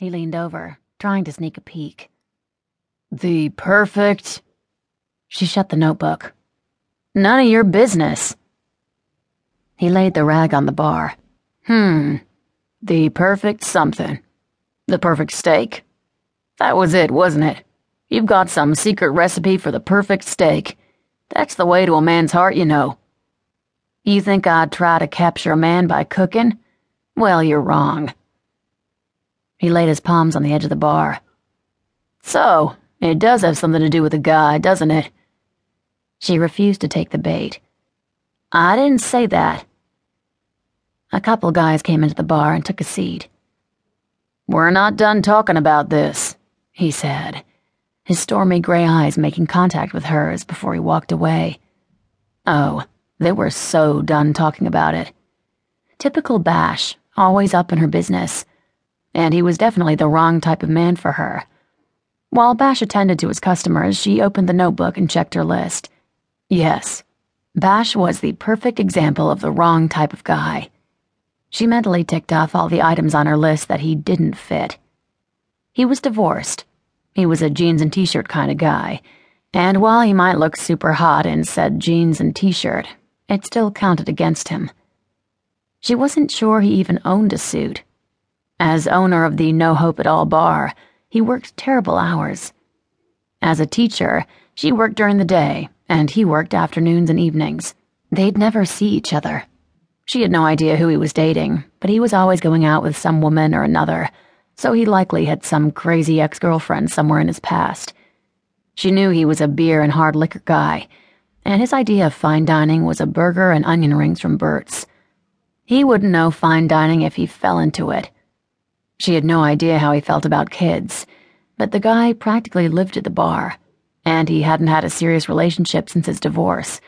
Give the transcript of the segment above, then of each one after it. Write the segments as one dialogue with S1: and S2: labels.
S1: He leaned over, trying to sneak a peek.
S2: The perfect.
S1: She shut the notebook.
S2: None of your business.
S1: He laid the rag on the bar.
S2: Hmm. The perfect something. The perfect steak. That was it, wasn't it? You've got some secret recipe for the perfect steak. That's the way to a man's heart, you know. You think I'd try to capture a man by cooking? Well, you're wrong.
S1: He laid his palms on the edge of the bar.
S2: So, it does have something to do with a guy, doesn't it?
S1: She refused to take the bait.
S2: I didn't say that.
S1: A couple guys came into the bar and took a seat.
S2: We're not done talking about this, he said,
S1: his stormy gray eyes making contact with hers before he walked away.
S2: Oh, they were so done talking about it.
S1: Typical Bash, always up in her business. And he was definitely the wrong type of man for her. While Bash attended to his customers, she opened the notebook and checked her list. Yes, Bash was the perfect example of the wrong type of guy. She mentally ticked off all the items on her list that he didn't fit. He was divorced. He was a jeans and t shirt kind of guy. And while he might look super hot in said jeans and t shirt, it still counted against him. She wasn't sure he even owned a suit. As owner of the No Hope at All bar, he worked terrible hours. As a teacher, she worked during the day, and he worked afternoons and evenings. They'd never see each other. She had no idea who he was dating, but he was always going out with some woman or another, so he likely had some crazy ex girlfriend somewhere in his past. She knew he was a beer and hard liquor guy, and his idea of fine dining was a burger and onion rings from Burt's. He wouldn't know fine dining if he fell into it. She had no idea how he felt about kids, but the guy practically lived at the bar, and he hadn't had a serious relationship since his divorce,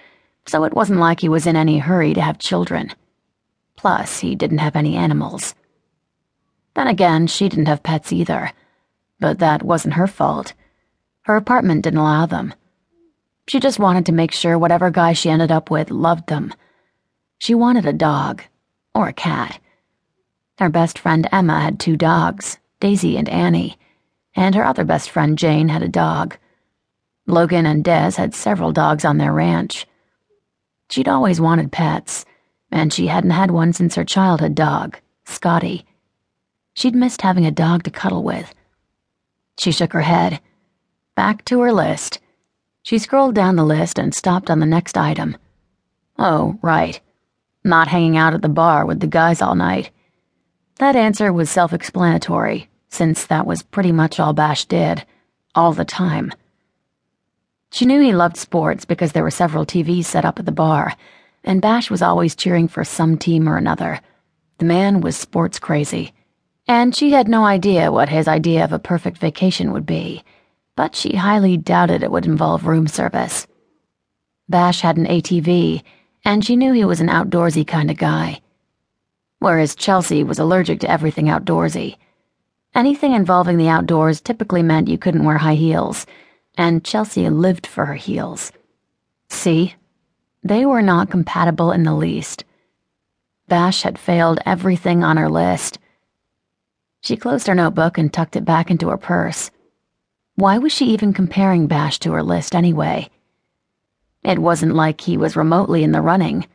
S1: so it wasn't like he was in any hurry to have children. Plus, he didn't have any animals. Then again, she didn't have pets either. But that wasn't her fault. Her apartment didn't allow them. She just wanted to make sure whatever guy she ended up with loved them. She wanted a dog. Or a cat. Her best friend Emma had two dogs, Daisy and Annie, and her other best friend Jane had a dog. Logan and Des had several dogs on their ranch. She'd always wanted pets and she hadn't had one since her childhood dog, Scotty. She'd missed having a dog to cuddle with. She shook her head. Back to her list. She scrolled down the list and stopped on the next item. Oh, right. Not hanging out at the bar with the guys all night. That answer was self explanatory, since that was pretty much all Bash did, all the time. She knew he loved sports because there were several TVs set up at the bar and Bash was always cheering for some team or another. The man was sports crazy, and she had no idea what his idea of a perfect vacation would be, but she highly doubted it would involve room service. Bash had an ATV, and she knew he was an outdoorsy kind of guy. Whereas Chelsea was allergic to everything outdoorsy. Anything involving the outdoors typically meant you couldn't wear high heels, and Chelsea lived for her heels. See? They were not compatible in the least. Bash had failed everything on her list. She closed her notebook and tucked it back into her purse. Why was she even comparing Bash to her list anyway? It wasn't like he was remotely in the running.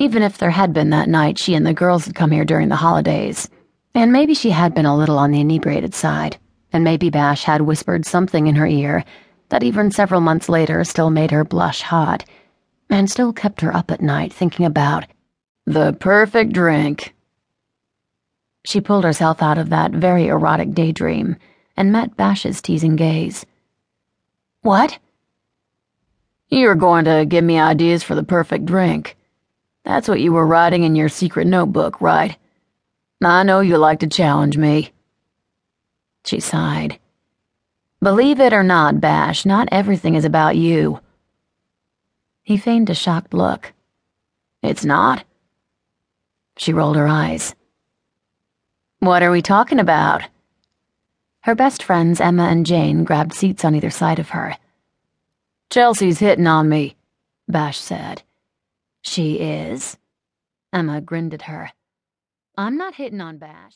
S1: Even if there had been that night she and the girls had come here during the holidays, and maybe she had been a little on the inebriated side, and maybe Bash had whispered something in her ear that even several months later still made her blush hot and still kept her up at night thinking about
S2: the perfect drink.
S1: She pulled herself out of that very erotic daydream and met Bash's teasing gaze. What?
S2: You're going to give me ideas for the perfect drink. That's what you were writing in your secret notebook, right? I know you like to challenge me.
S1: She sighed. Believe it or not, Bash, not everything is about you. He feigned a shocked look.
S2: It's not?
S1: She rolled her eyes.
S2: What are we talking about?
S1: Her best friends, Emma and Jane, grabbed seats on either side of her.
S2: Chelsea's hitting on me, Bash said.
S1: She is? Emma grinned at her.
S2: I'm not hitting on Bash.